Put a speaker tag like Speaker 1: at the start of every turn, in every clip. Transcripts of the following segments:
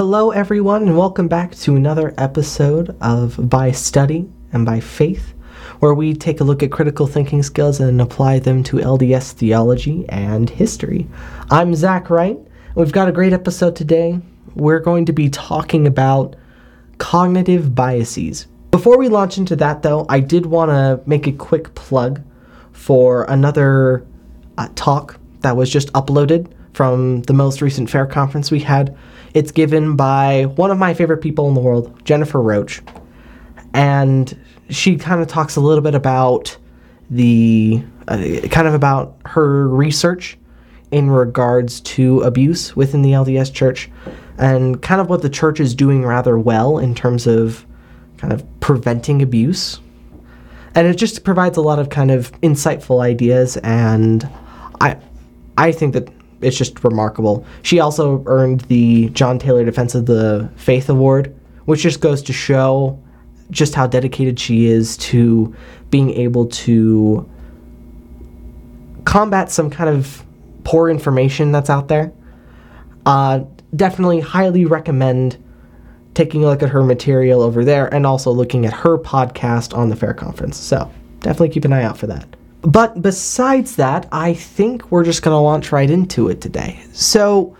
Speaker 1: Hello, everyone, and welcome back to another episode of By Study and By Faith, where we take a look at critical thinking skills and apply them to LDS theology and history. I'm Zach Wright. We've got a great episode today. We're going to be talking about cognitive biases. Before we launch into that, though, I did want to make a quick plug for another uh, talk that was just uploaded from the most recent fair conference we had. It's given by one of my favorite people in the world, Jennifer Roach. And she kind of talks a little bit about the uh, kind of about her research in regards to abuse within the LDS church and kind of what the church is doing rather well in terms of kind of preventing abuse. And it just provides a lot of kind of insightful ideas and I I think that it's just remarkable. She also earned the John Taylor Defense of the Faith Award, which just goes to show just how dedicated she is to being able to combat some kind of poor information that's out there. Uh, definitely highly recommend taking a look at her material over there and also looking at her podcast on the Fair Conference. So definitely keep an eye out for that. But besides that, I think we're just going to launch right into it today. So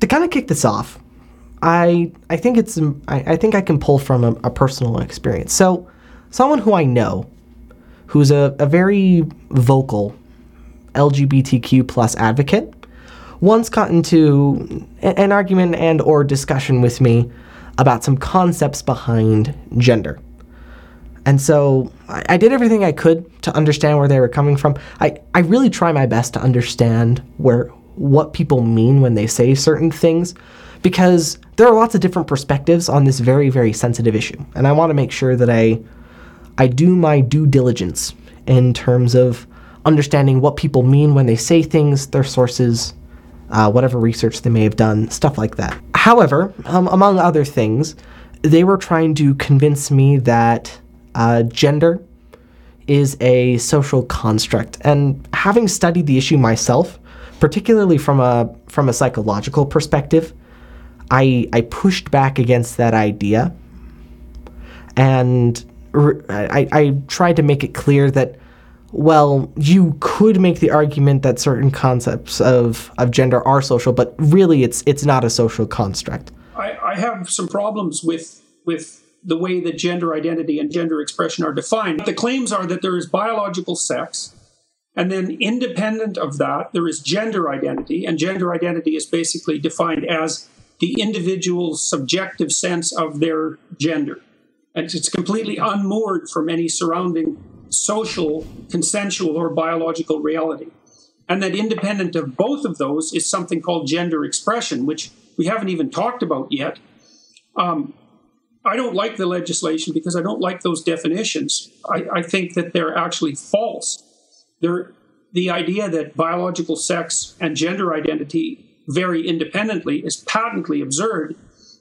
Speaker 1: to kind of kick this off, I I think it's I, I think I can pull from a, a personal experience. So someone who I know, who's a, a very vocal LGBTQ plus advocate, once got into an argument and or discussion with me about some concepts behind gender. And so I, I, did everything I could to understand where they were coming from. I, I really try my best to understand where what people mean when they say certain things because there are lots of different perspectives on this very, very sensitive issue. And I want to make sure that I I do my due diligence in terms of understanding what people mean when they say things, their sources, uh, whatever research they may have done, stuff like that. However, um, among other things, they were trying to convince me that uh, gender is a social construct. And having studied the issue myself, particularly from a from a psychological perspective, I I pushed back against that idea, and I, I tried to make it clear that well, you could make the argument that certain concepts of, of gender are social, but really it's it's not a social construct.
Speaker 2: I, I have some problems with with the way that gender identity and gender expression are defined. The claims are that there is biological sex, and then independent of that, there is gender identity, and gender identity is basically defined as the individual's subjective sense of their gender. And it's completely unmoored from any surrounding social, consensual, or biological reality. And that independent of both of those is something called gender expression, which we haven't even talked about yet. Um, I don't like the legislation because I don't like those definitions. I, I think that they're actually false. They're, the idea that biological sex and gender identity vary independently is patently absurd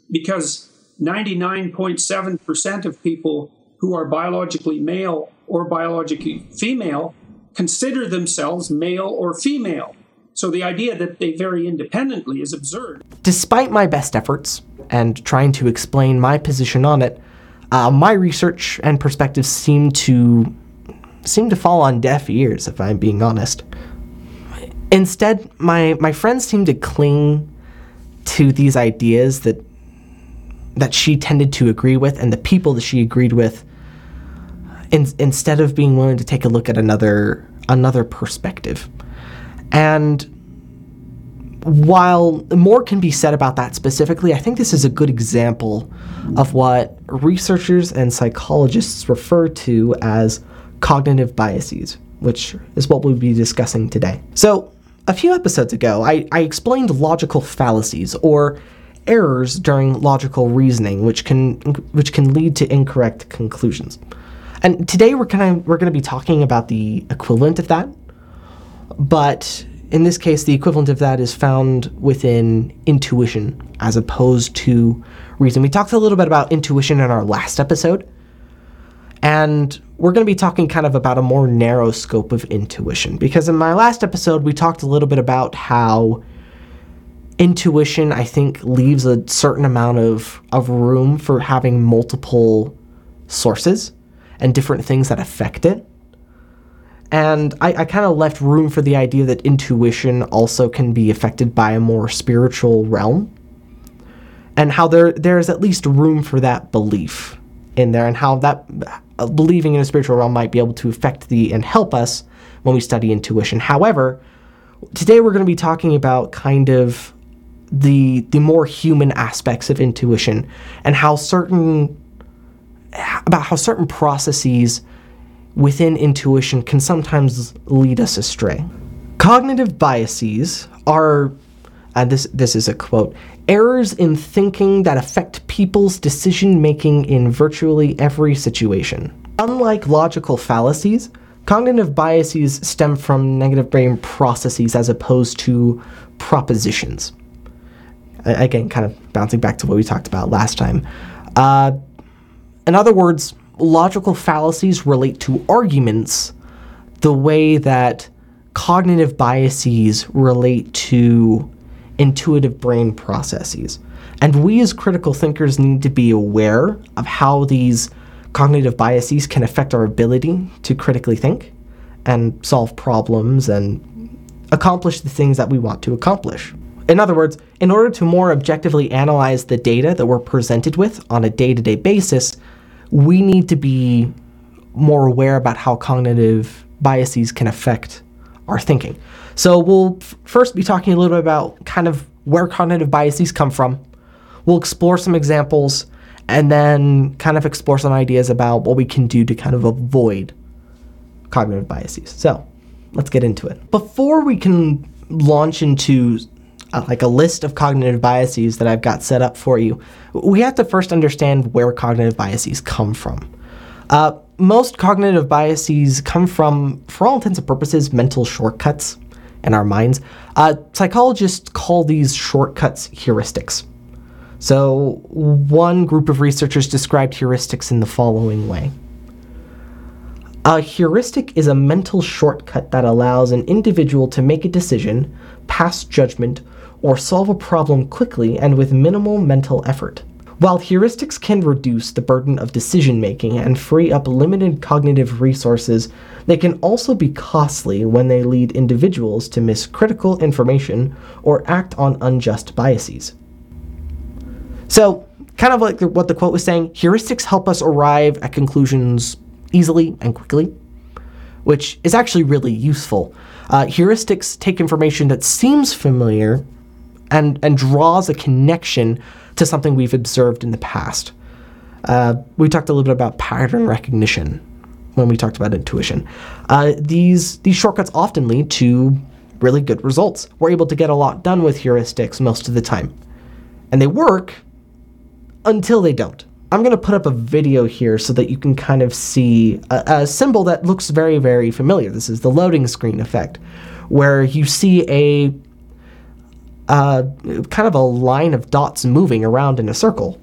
Speaker 2: because 99.7% of people who are biologically male or biologically female consider themselves male or female. So the idea that they vary independently is absurd.
Speaker 1: Despite my best efforts and trying to explain my position on it, uh, my research and perspectives seem to seem to fall on deaf ears, if I'm being honest. Instead, my my friends seem to cling to these ideas that that she tended to agree with, and the people that she agreed with, in, instead of being willing to take a look at another another perspective. And while more can be said about that specifically, I think this is a good example of what researchers and psychologists refer to as cognitive biases, which is what we'll be discussing today. So, a few episodes ago, I, I explained logical fallacies or errors during logical reasoning, which can which can lead to incorrect conclusions. And today we're kind of we're going to be talking about the equivalent of that, but in this case, the equivalent of that is found within intuition as opposed to reason. We talked a little bit about intuition in our last episode, and we're going to be talking kind of about a more narrow scope of intuition because in my last episode, we talked a little bit about how intuition, I think, leaves a certain amount of, of room for having multiple sources and different things that affect it. And I, I kind of left room for the idea that intuition also can be affected by a more spiritual realm. And how there there's at least room for that belief in there, and how that uh, believing in a spiritual realm might be able to affect the and help us when we study intuition. However, today we're going to be talking about kind of the the more human aspects of intuition and how certain about how certain processes within intuition can sometimes lead us astray. Cognitive biases are, and this, this is a quote, errors in thinking that affect people's decision making in virtually every situation. Unlike logical fallacies, cognitive biases stem from negative brain processes as opposed to propositions. Again, kind of bouncing back to what we talked about last time. Uh, in other words, logical fallacies relate to arguments the way that cognitive biases relate to intuitive brain processes. And we as critical thinkers need to be aware of how these cognitive biases can affect our ability to critically think and solve problems and accomplish the things that we want to accomplish. In other words, in order to more objectively analyze the data that we're presented with on a day to day basis, we need to be more aware about how cognitive biases can affect our thinking. So we'll f- first be talking a little bit about kind of where cognitive biases come from. We'll explore some examples and then kind of explore some ideas about what we can do to kind of avoid cognitive biases. So let's get into it. Before we can launch into uh, like a list of cognitive biases that I've got set up for you, we have to first understand where cognitive biases come from. Uh, most cognitive biases come from, for all intents and purposes, mental shortcuts in our minds. Uh, psychologists call these shortcuts heuristics. So, one group of researchers described heuristics in the following way A heuristic is a mental shortcut that allows an individual to make a decision, pass judgment, or solve a problem quickly and with minimal mental effort. While heuristics can reduce the burden of decision making and free up limited cognitive resources, they can also be costly when they lead individuals to miss critical information or act on unjust biases. So, kind of like what the quote was saying, heuristics help us arrive at conclusions easily and quickly, which is actually really useful. Uh, heuristics take information that seems familiar and, and draws a connection to something we've observed in the past. Uh, we talked a little bit about pattern recognition when we talked about intuition. Uh, these these shortcuts often lead to really good results. We're able to get a lot done with heuristics most of the time, and they work until they don't. I'm going to put up a video here so that you can kind of see a, a symbol that looks very, very familiar. This is the loading screen effect, where you see a uh, kind of a line of dots moving around in a circle.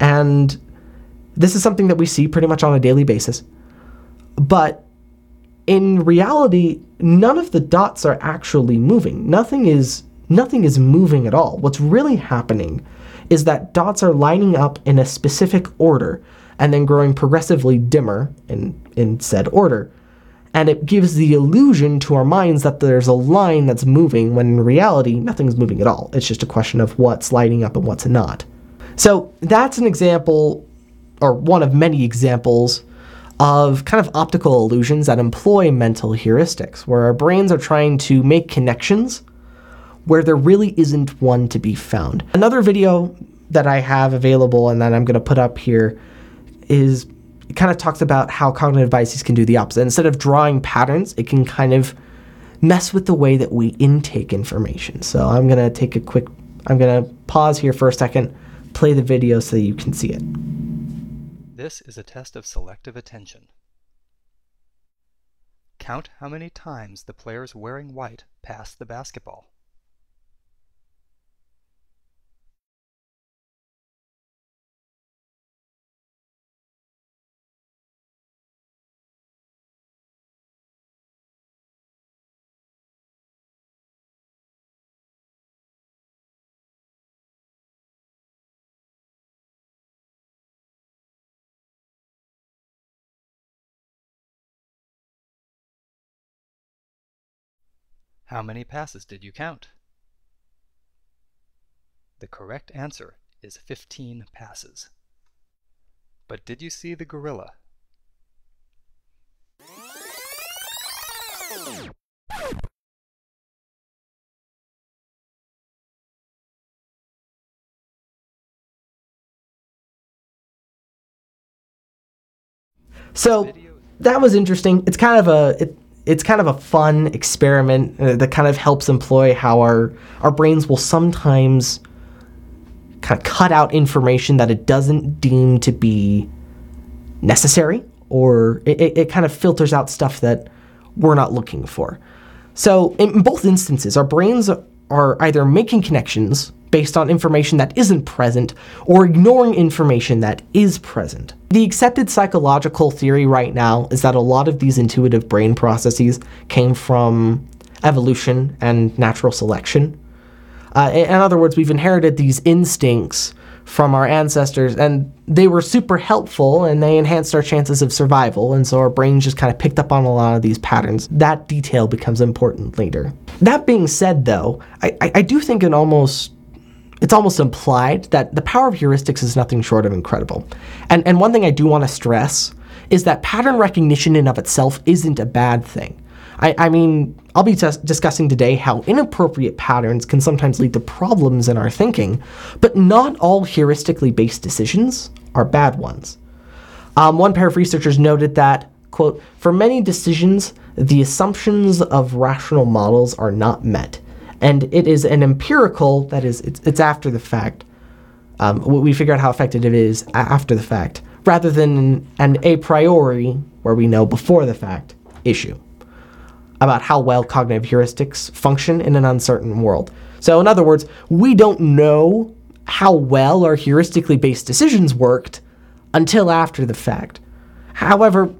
Speaker 1: And this is something that we see pretty much on a daily basis. But in reality, none of the dots are actually moving. Nothing is nothing is moving at all. What's really happening is that dots are lining up in a specific order and then growing progressively dimmer in, in said order and it gives the illusion to our minds that there's a line that's moving when in reality nothing's moving at all. It's just a question of what's lighting up and what's not. So that's an example, or one of many examples, of kind of optical illusions that employ mental heuristics, where our brains are trying to make connections where there really isn't one to be found. Another video that I have available and that I'm going to put up here is it kind of talks about how cognitive biases can do the opposite. Instead of drawing patterns, it can kind of mess with the way that we intake information. So I'm going to take a quick, I'm going to pause here for a second, play the video so that you can see it.
Speaker 3: This is a test of selective attention. Count how many times the players wearing white pass the basketball. How many passes did you count? The correct answer is 15 passes. But did you see the gorilla?
Speaker 1: So that was interesting. It's kind of a it, it's kind of a fun experiment uh, that kind of helps employ how our our brains will sometimes kind of cut out information that it doesn't deem to be necessary or it, it, it kind of filters out stuff that we're not looking for. So in both instances, our brains are either making connections based on information that isn't present or ignoring information that is present. The accepted psychological theory right now is that a lot of these intuitive brain processes came from evolution and natural selection. Uh, in other words, we've inherited these instincts from our ancestors, and they were super helpful and they enhanced our chances of survival. And so our brains just kind of picked up on a lot of these patterns. That detail becomes important later. That being said, though, I, I, do think it almost it's almost implied that the power of heuristics is nothing short of incredible. And, and one thing I do want to stress is that pattern recognition in of itself isn't a bad thing. I, I mean, I'll be t- discussing today how inappropriate patterns can sometimes lead to problems in our thinking, but not all heuristically based decisions are bad ones. Um, one pair of researchers noted that, quote, for many decisions, the assumptions of rational models are not met and it is an empirical that is it's, it's after the fact. Um, we figure out how effective it is after the fact rather than an a priori where we know before the fact issue about how well cognitive heuristics function in an uncertain world. So in other words we don't know how well our heuristically based decisions worked until after the fact. However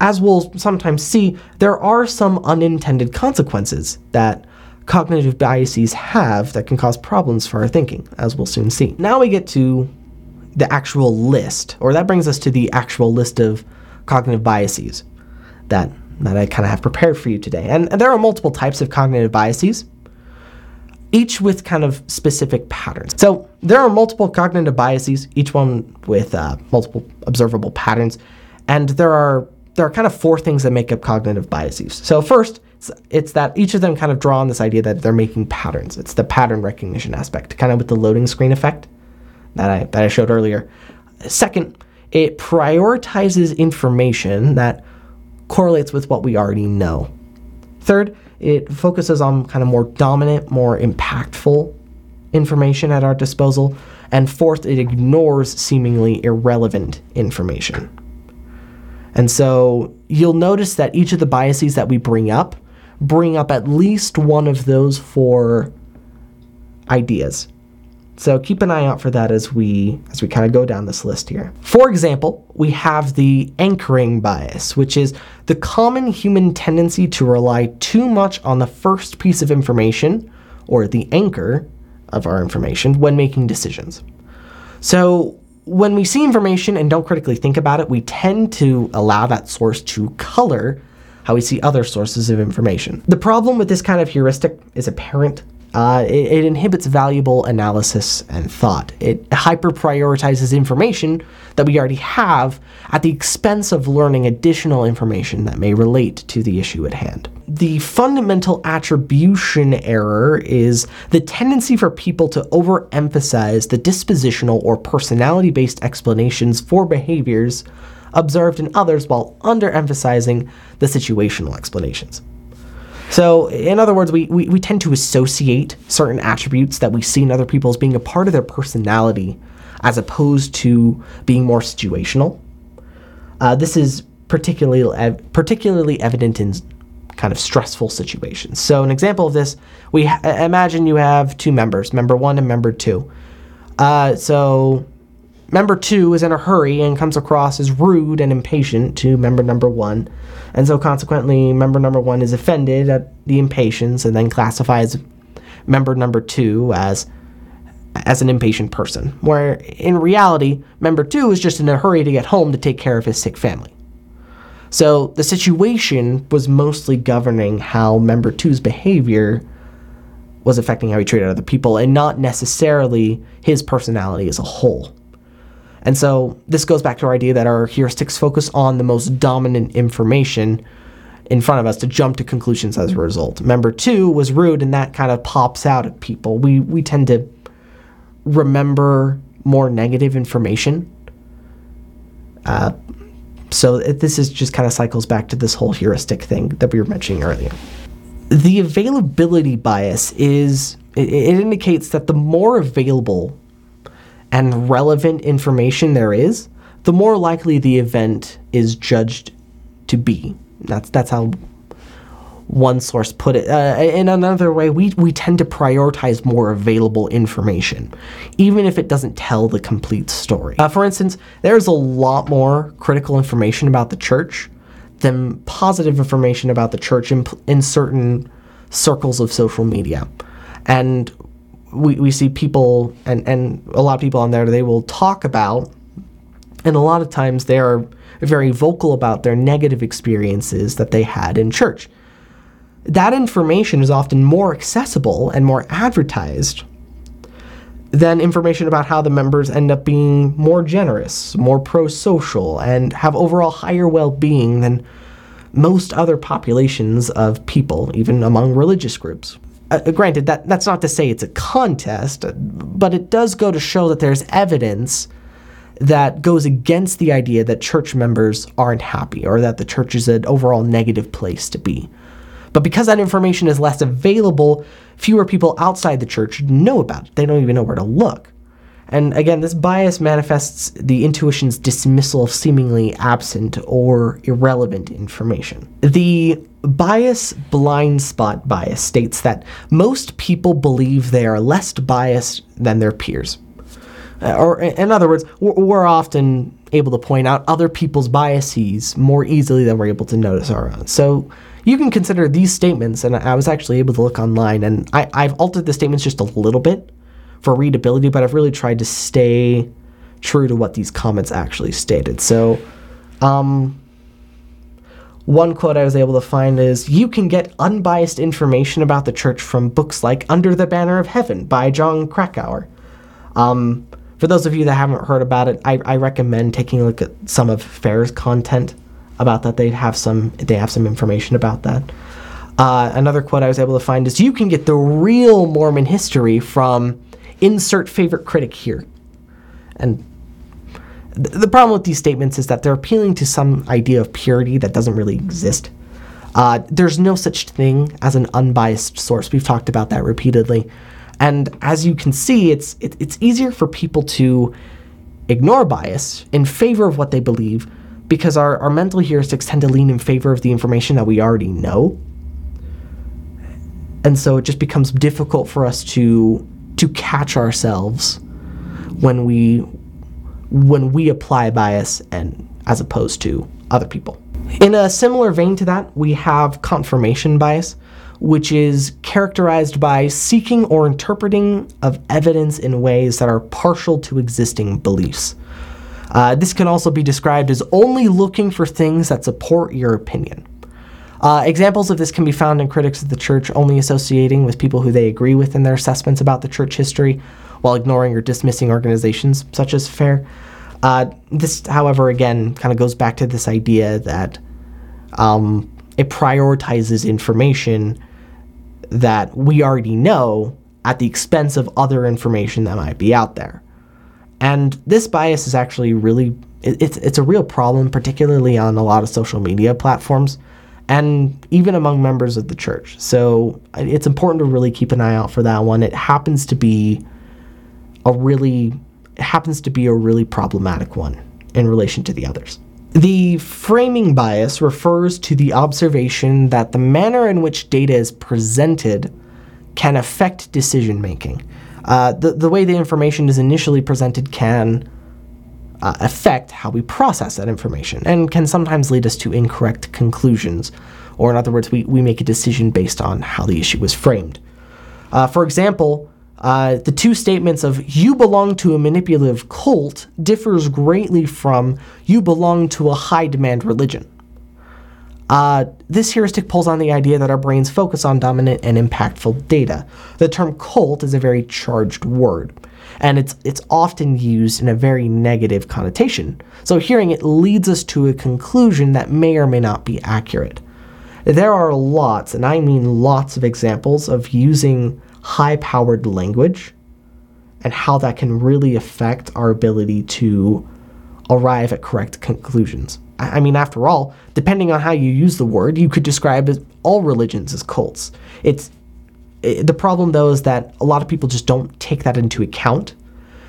Speaker 1: as we'll sometimes see, there are some unintended consequences that cognitive biases have that can cause problems for our thinking, as we'll soon see. Now we get to the actual list, or that brings us to the actual list of cognitive biases that, that I kind of have prepared for you today. And, and there are multiple types of cognitive biases, each with kind of specific patterns. So there are multiple cognitive biases, each one with uh, multiple observable patterns, and there are there are kind of four things that make up cognitive biases. So first, it's, it's that each of them kind of draw on this idea that they're making patterns. It's the pattern recognition aspect, kind of with the loading screen effect that I, that I showed earlier. Second, it prioritizes information that correlates with what we already know. Third, it focuses on kind of more dominant, more impactful information at our disposal. And fourth, it ignores seemingly irrelevant information. And so you'll notice that each of the biases that we bring up bring up at least one of those four ideas. So keep an eye out for that as we as we kind of go down this list here. For example, we have the anchoring bias, which is the common human tendency to rely too much on the first piece of information or the anchor of our information when making decisions. So when we see information and don't critically think about it, we tend to allow that source to color how we see other sources of information. The problem with this kind of heuristic is apparent. Uh, it, it, inhibits valuable analysis and thought. It hyper prioritizes information that we already have at the expense of learning additional information that may relate to the issue at hand. The fundamental attribution error is the tendency for people to overemphasize the dispositional or personality based explanations for behaviors observed in others while underemphasizing the situational explanations. So, in other words, we, we, we, tend to associate certain attributes that we see in other people as being a part of their personality as opposed to being more situational. Uh, this is particularly, ev- particularly evident in kind of stressful situations. So, an example of this, we ha- imagine you have two members, member one and member two. Uh, so, member two is in a hurry and comes across as rude and impatient to member number one. And so consequently, member number one is offended at the impatience and then classifies member number two as as an impatient person. Where in reality, member two is just in a hurry to get home to take care of his sick family. So the situation was mostly governing how member two's behavior was affecting how he treated other people and not necessarily his personality as a whole. And so this goes back to our idea that our heuristics focus on the most dominant information in front of us to jump to conclusions as a result. Member two was rude, and that kind of pops out at people. We we tend to remember more negative information. Uh, so it, this is just kind of cycles back to this whole heuristic thing that we were mentioning earlier. The availability bias is it, it indicates that the more available and relevant information there is, the more likely the event is judged to be. That's that's how one source put it. Uh, in another way, we, we tend to prioritize more available information, even if it doesn't tell the complete story. Uh, for instance, there's a lot more critical information about the church than positive information about the church in, in certain circles of social media. And we, we see people, and, and a lot of people on there, they will talk about, and a lot of times they are very vocal about their negative experiences that they had in church that information is often more accessible and more advertised than information about how the members end up being more generous, more pro social, and have overall higher well being than most other populations of people, even among religious groups. Uh, granted, that, that's not to say it's a contest, but it does go to show that there's evidence that goes against the idea that church members aren't happy or that the church is an overall negative place to be. But because that information is less available, fewer people outside the church know about it. They don't even know where to look. And again, this bias manifests the intuition's dismissal of seemingly absent or irrelevant information. The bias blind spot bias states that most people believe they are less biased than their peers. Uh, or, in other words, we're often able to point out other people's biases more easily than we're able to notice our own. So, you can consider these statements, and I was actually able to look online, and I, I've altered the statements just a little bit for readability, but I've really tried to stay true to what these comments actually stated. So, um, one quote I was able to find is You can get unbiased information about the church from books like Under the Banner of Heaven by Jon Krakauer. Um, for those of you that haven't heard about it, I, I recommend taking a look at some of Fair's content about that. They have some they have some information about that. Uh, another quote I was able to find is, "You can get the real Mormon history from insert favorite critic here," and th- the problem with these statements is that they're appealing to some idea of purity that doesn't really exist. Uh, there's no such thing as an unbiased source. We've talked about that repeatedly, and as you can see, it's it, it's easier for people to ignore bias in favor of what they believe because our, our mental heuristics tend to lean in favor of the information that we already know. And so it just becomes difficult for us to to catch ourselves when we when we apply bias and as opposed to other people. In a similar vein to that, we have confirmation bias, which is characterized by seeking or interpreting of evidence in ways that are partial to existing beliefs. Uh, this can also be described as only looking for things that support your opinion. Uh, examples of this can be found in critics of the church only associating with people who they agree with in their assessments about the church history, while ignoring or dismissing organizations such as FAIR. Uh, this, however, again, kind of goes back to this idea that um, it prioritizes information that we already know at the expense of other information that might be out there. And this bias is actually really it's it's a real problem, particularly on a lot of social media platforms, and even among members of the church. So it's important to really keep an eye out for that one. It happens to be a really happens to be a really problematic one in relation to the others. The framing bias refers to the observation that the manner in which data is presented can affect decision making. Uh, the, the way the information is initially presented can uh, affect how we process that information and can sometimes lead us to incorrect conclusions. Or, in other words, we, we make a decision based on how the issue was framed. Uh, for example, uh, the two statements of you belong to a manipulative cult differs greatly from you belong to a high demand religion. Uh, this heuristic pulls on the idea that our brains focus on dominant and impactful data. The term cult is a very charged word, and it's it's often used in a very negative connotation. So hearing it leads us to a conclusion that may or may not be accurate. There are lots, and I mean lots of examples of using high-powered language and how that can really affect our ability to arrive at correct conclusions. I mean, after all, depending on how you use the word, you could describe all religions as cults. It's it, the problem though is that a lot of people just don't take that into account,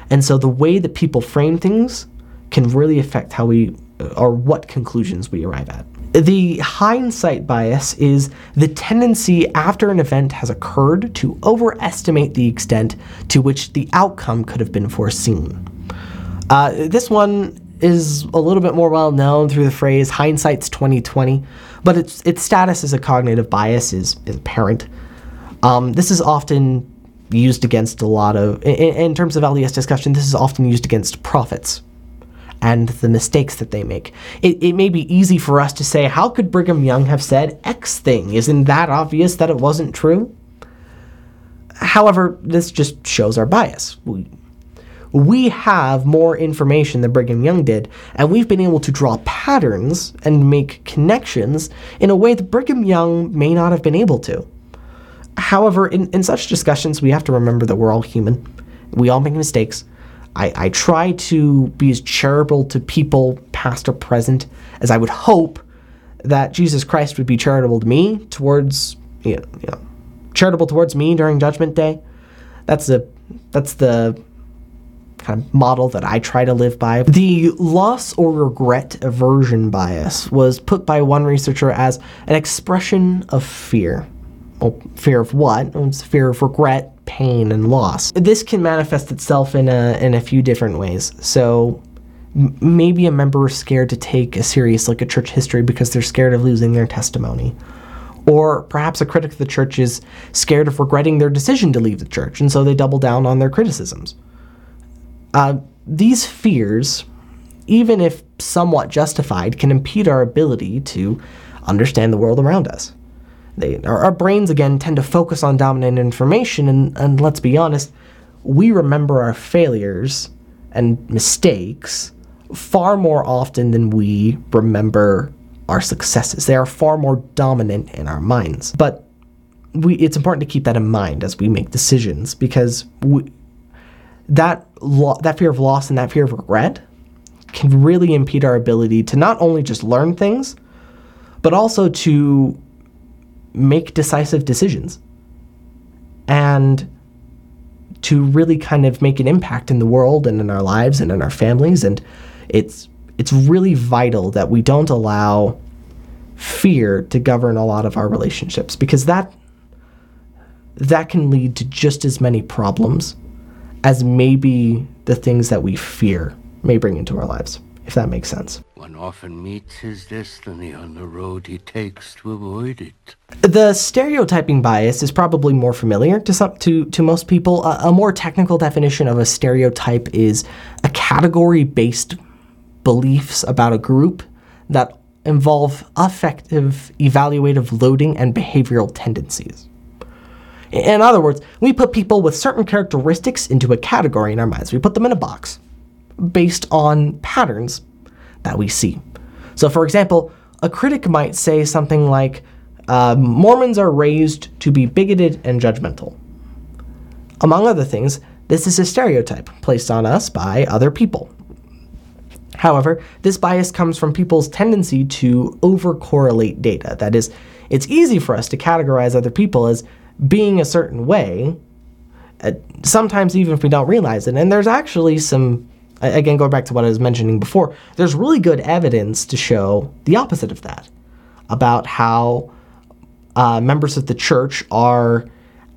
Speaker 1: and so the way that people frame things can really affect how we or what conclusions we arrive at. The hindsight bias is the tendency after an event has occurred to overestimate the extent to which the outcome could have been foreseen. Uh, this one is a little bit more well known through the phrase hindsight's 2020, but its its status as a cognitive bias is, is apparent. Um, this is often used against a lot of, in, in, terms of LDS discussion, this is often used against prophets and the mistakes that they make. It, it may be easy for us to say, how could Brigham Young have said X thing? Isn't that obvious that it wasn't true? However, this just shows our bias. We, we have more information than Brigham Young did, and we've been able to draw patterns and make connections in a way that Brigham Young may not have been able to. However, in, in such discussions, we have to remember that we're all human. We all make mistakes. I, I try to be as charitable to people, past or present, as I would hope that Jesus Christ would be charitable to me towards, you know, you know charitable towards me during Judgment Day. That's the that's the kind of model that I try to live by. The loss or regret aversion bias was put by one researcher as an expression of fear. Well, fear of what? It's fear of regret, pain, and loss. This can manifest itself in a in a few different ways. So maybe a member is scared to take a serious look at church history because they're scared of losing their testimony. Or perhaps a critic of the church is scared of regretting their decision to leave the church, and so they double down on their criticisms. Uh, these fears, even if somewhat justified, can impede our ability to understand the world around us. They, our, our brains, again, tend to focus on dominant information, and, and let's be honest, we remember our failures and mistakes far more often than we remember our successes. They are far more dominant in our minds. But we, it's important to keep that in mind as we make decisions because we, that lo- that fear of loss and that fear of regret can really impede our ability to not only just learn things, but also to make decisive decisions and to really kind of make an impact in the world and in our lives and in our families. And it's it's really vital that we don't allow fear to govern a lot of our relationships because that that can lead to just as many problems as maybe the things that we fear may bring into our lives, if that makes sense.
Speaker 4: One often meets his destiny on the road he takes to avoid it.
Speaker 1: The stereotyping bias is probably more familiar to some to, to most people. a more technical definition of a stereotype is a category-based beliefs about a group that involve affective, evaluative loading and behavioral tendencies. In other words, we put people with certain characteristics into a category in our minds. We put them in a box based on patterns that we see. So, for example, a critic might say something like, uh, Mormons are raised to be bigoted and judgmental. Among other things, this is a stereotype placed on us by other people. However, this bias comes from people's tendency to overcorrelate data. That is, it's easy for us to categorize other people as being a certain way, uh, sometimes even if we don't realize it. And there's actually some, again, going back to what I was mentioning before, there's really good evidence to show the opposite of that about how uh, members of the church are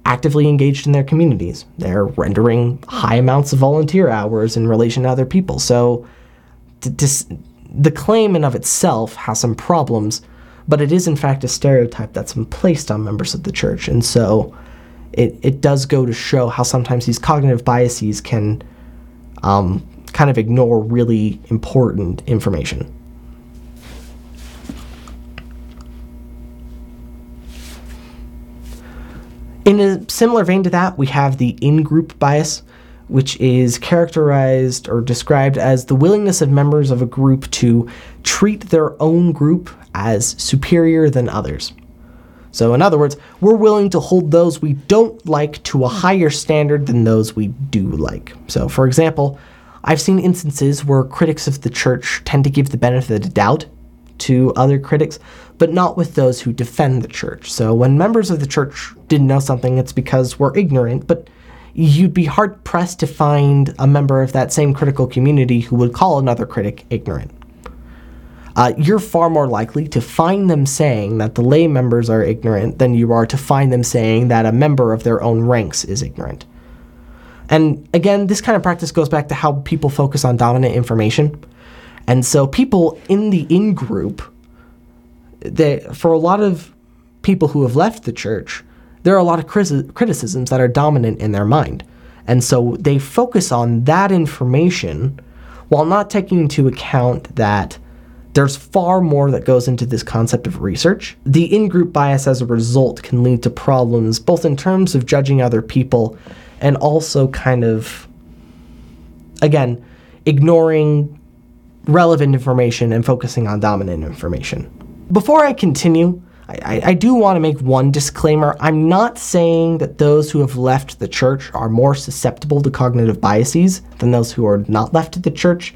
Speaker 1: actively engaged in their communities. They're rendering high amounts of volunteer hours in relation to other people. So, to, to, the claim in of itself has some problems but it is in fact a stereotype that's been placed on members of the church. And so it, it does go to show how sometimes these cognitive biases can um, kind of ignore really important information. In a similar vein to that, we have the in group bias, which is characterized or described as the willingness of members of a group to treat their own group as superior than others. So, in other words, we're willing to hold those we don't like to a higher standard than those we do like. So, for example, I've seen instances where critics of the church tend to give the benefit of the doubt to other critics, but not with those who defend the church. So, when members of the church didn't know something, it's because we're ignorant, but you'd be hard pressed to find a member of that same critical community who would call another critic ignorant uh, you're far more likely to find them saying that the lay members are ignorant than you are to find them saying that a member of their own ranks is ignorant. And again, this kind of practice goes back to how people focus on dominant information. And so people in the in group, they, for a lot of people who have left the church, there are a lot of criticisms that are dominant in their mind. And so they focus on that information while not taking into account that there's far more that goes into this concept of research. The in group bias, as a result, can lead to problems both in terms of judging other people and also kind of, again, ignoring relevant information and focusing on dominant information. Before I continue, I, I, do want to make one disclaimer. I'm not saying that those who have left the church are more susceptible to cognitive biases than those who are not left the church.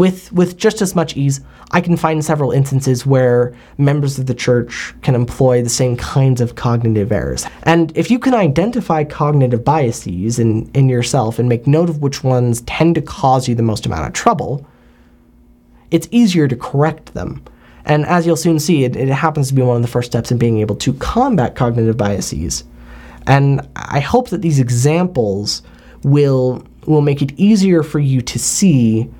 Speaker 1: With, with just as much ease, I can find several instances where members of the church can employ the same kinds of cognitive errors. And if you can identify cognitive biases in, in yourself and make note of which ones tend to cause you the most amount of trouble, it's easier to correct them. And as you'll soon see, it, it happens to be one of the first steps in being able to combat cognitive biases. And I hope that these examples will will make it easier for you to see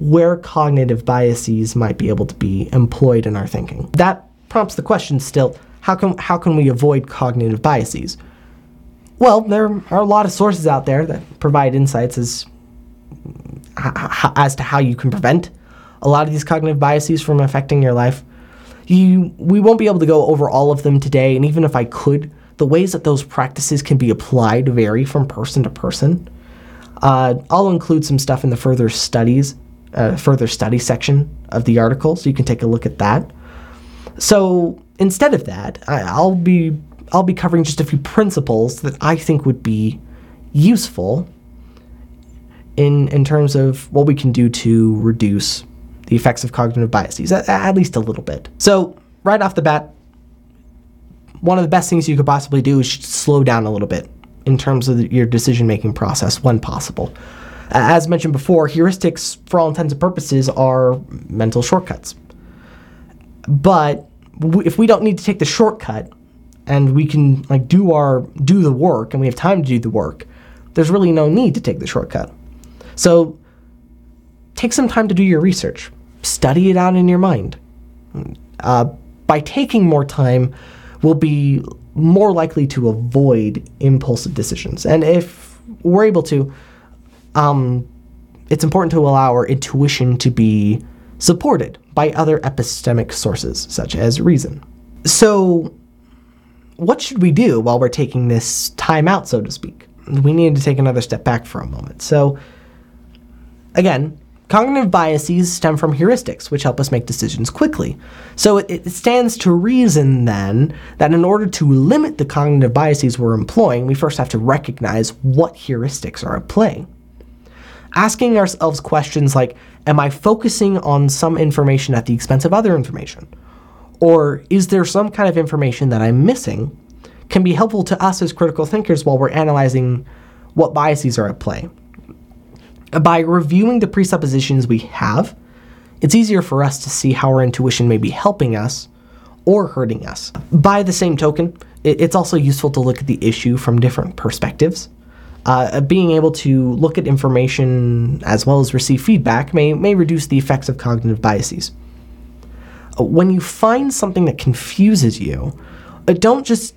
Speaker 1: where cognitive biases might be able to be employed in our thinking. That prompts the question still how can, how can we avoid cognitive biases? Well, there are a lot of sources out there that provide insights as, as to how you can prevent a lot of these cognitive biases from affecting your life. You, we won't be able to go over all of them today, and even if I could, the ways that those practices can be applied vary from person to person. Uh, I'll include some stuff in the further studies uh, further study section of the article, so you can take a look at that. So instead of that, I, I'll be I'll be covering just a few principles that I think would be useful in in terms of what we can do to reduce the effects of cognitive biases, at, at least a little bit. So right off the bat, one of the best things you could possibly do is slow down a little bit in terms of the, your decision making process when possible. As mentioned before, heuristics, for all intents and purposes, are mental shortcuts. But if we don't need to take the shortcut and we can like do our do the work and we have time to do the work, there's really no need to take the shortcut. So take some time to do your research. Study it out in your mind. Uh, by taking more time, we'll be more likely to avoid impulsive decisions. And if we're able to, um, it's important to allow our intuition to be supported by other epistemic sources, such as reason. So, what should we do while we're taking this time out, so to speak? We need to take another step back for a moment. So, again, cognitive biases stem from heuristics, which help us make decisions quickly. So, it, it stands to reason then that in order to limit the cognitive biases we're employing, we first have to recognize what heuristics are at play asking ourselves questions like Am I focusing on some information at the expense of other information? Or is there some kind of information that I'm missing? Can be helpful to us as critical thinkers while we're analyzing what biases are at play. By reviewing the presuppositions we have, it's easier for us to see how our intuition may be helping us or hurting us. By the same token, it's also useful to look at the issue from different perspectives uh, being able to look at information as well as receive feedback may, may reduce the effects of cognitive biases. Uh, when you find something that confuses you, uh, don't just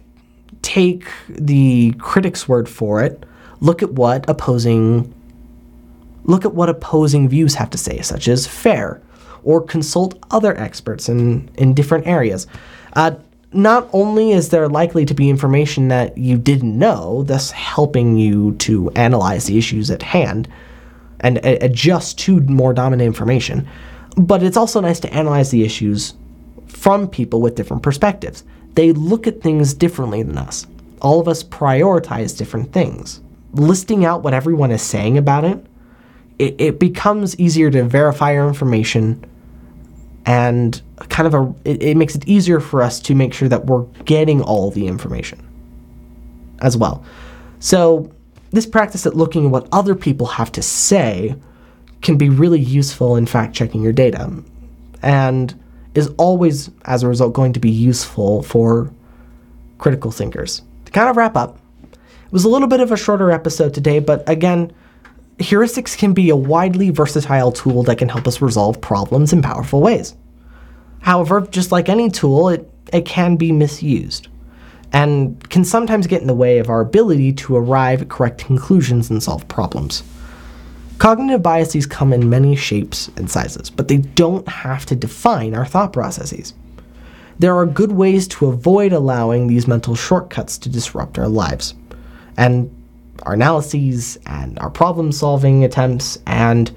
Speaker 1: take the critic's word for it. Look at what opposing look at what opposing views have to say, such as fair, or consult other experts in, in different areas. Uh, not only is there likely to be information that you didn't know, thus helping you to analyze the issues at hand and adjust to more dominant information, but it's also nice to analyze the issues from people with different perspectives. They look at things differently than us. All of us prioritize different things. Listing out what everyone is saying about it, it, it becomes easier to verify your information and kind of a it, it makes it easier for us to make sure that we're getting all the information as well. So this practice at looking at what other people have to say can be really useful in fact checking your data and is always as a result going to be useful for critical thinkers. To kind of wrap up, it was a little bit of a shorter episode today, but again, heuristics can be a widely versatile tool that can help us resolve problems in powerful ways. However, just like any tool, it, it can be misused and can sometimes get in the way of our ability to arrive at correct conclusions and solve problems. Cognitive biases come in many shapes and sizes, but they don't have to define our thought processes. There are good ways to avoid allowing these mental shortcuts to disrupt our lives and our analyses and our problem solving attempts and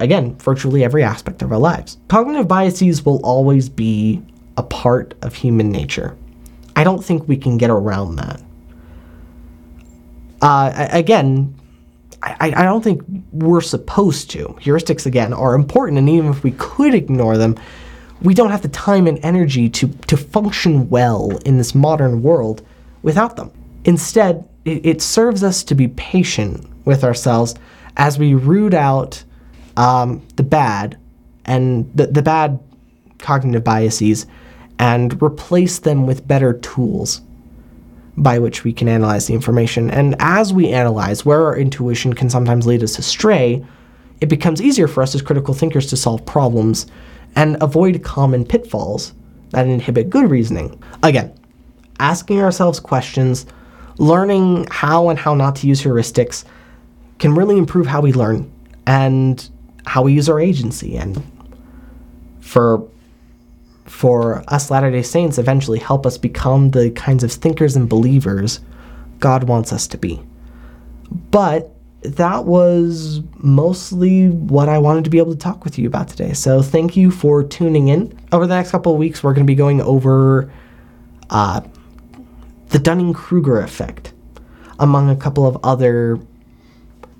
Speaker 1: again, virtually every aspect of our lives. Cognitive biases will always be a part of human nature. I don't think we can get around that. Uh, again, I, I don't think we're supposed to. Heuristics, again, are important, and even if we could ignore them, we don't have the time and energy to, to function well in this modern world without them. Instead, it, it serves us to be patient with ourselves as we root out um, the bad and the, the bad cognitive biases and replace them with better tools by which we can analyze the information. And as we analyze where our intuition can sometimes lead us astray, it becomes easier for us as critical thinkers to solve problems and avoid common pitfalls that inhibit good reasoning. Again, asking ourselves questions, learning how and how not to use heuristics can really improve how we learn and how we use our agency and for for us Latter-day Saints eventually help us become the kinds of thinkers and believers God wants us to be. But that was mostly what I wanted to be able to talk with you about today. So thank you for tuning in. Over the next couple of weeks, we're going to be going over uh, the Dunning Kruger effect, among a couple of other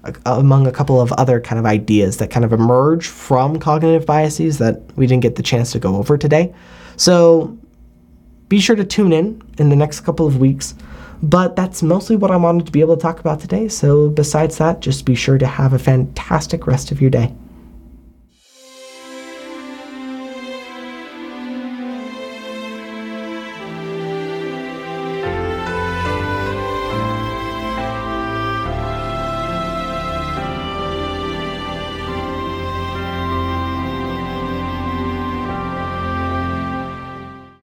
Speaker 1: uh, among a couple of other kind of ideas that kind of emerge from cognitive biases that we didn't get the chance to go over today. So be sure to tune in in the next couple of weeks. But that's mostly what I wanted to be able to talk about today. So, besides that, just be sure to have a fantastic rest of your day.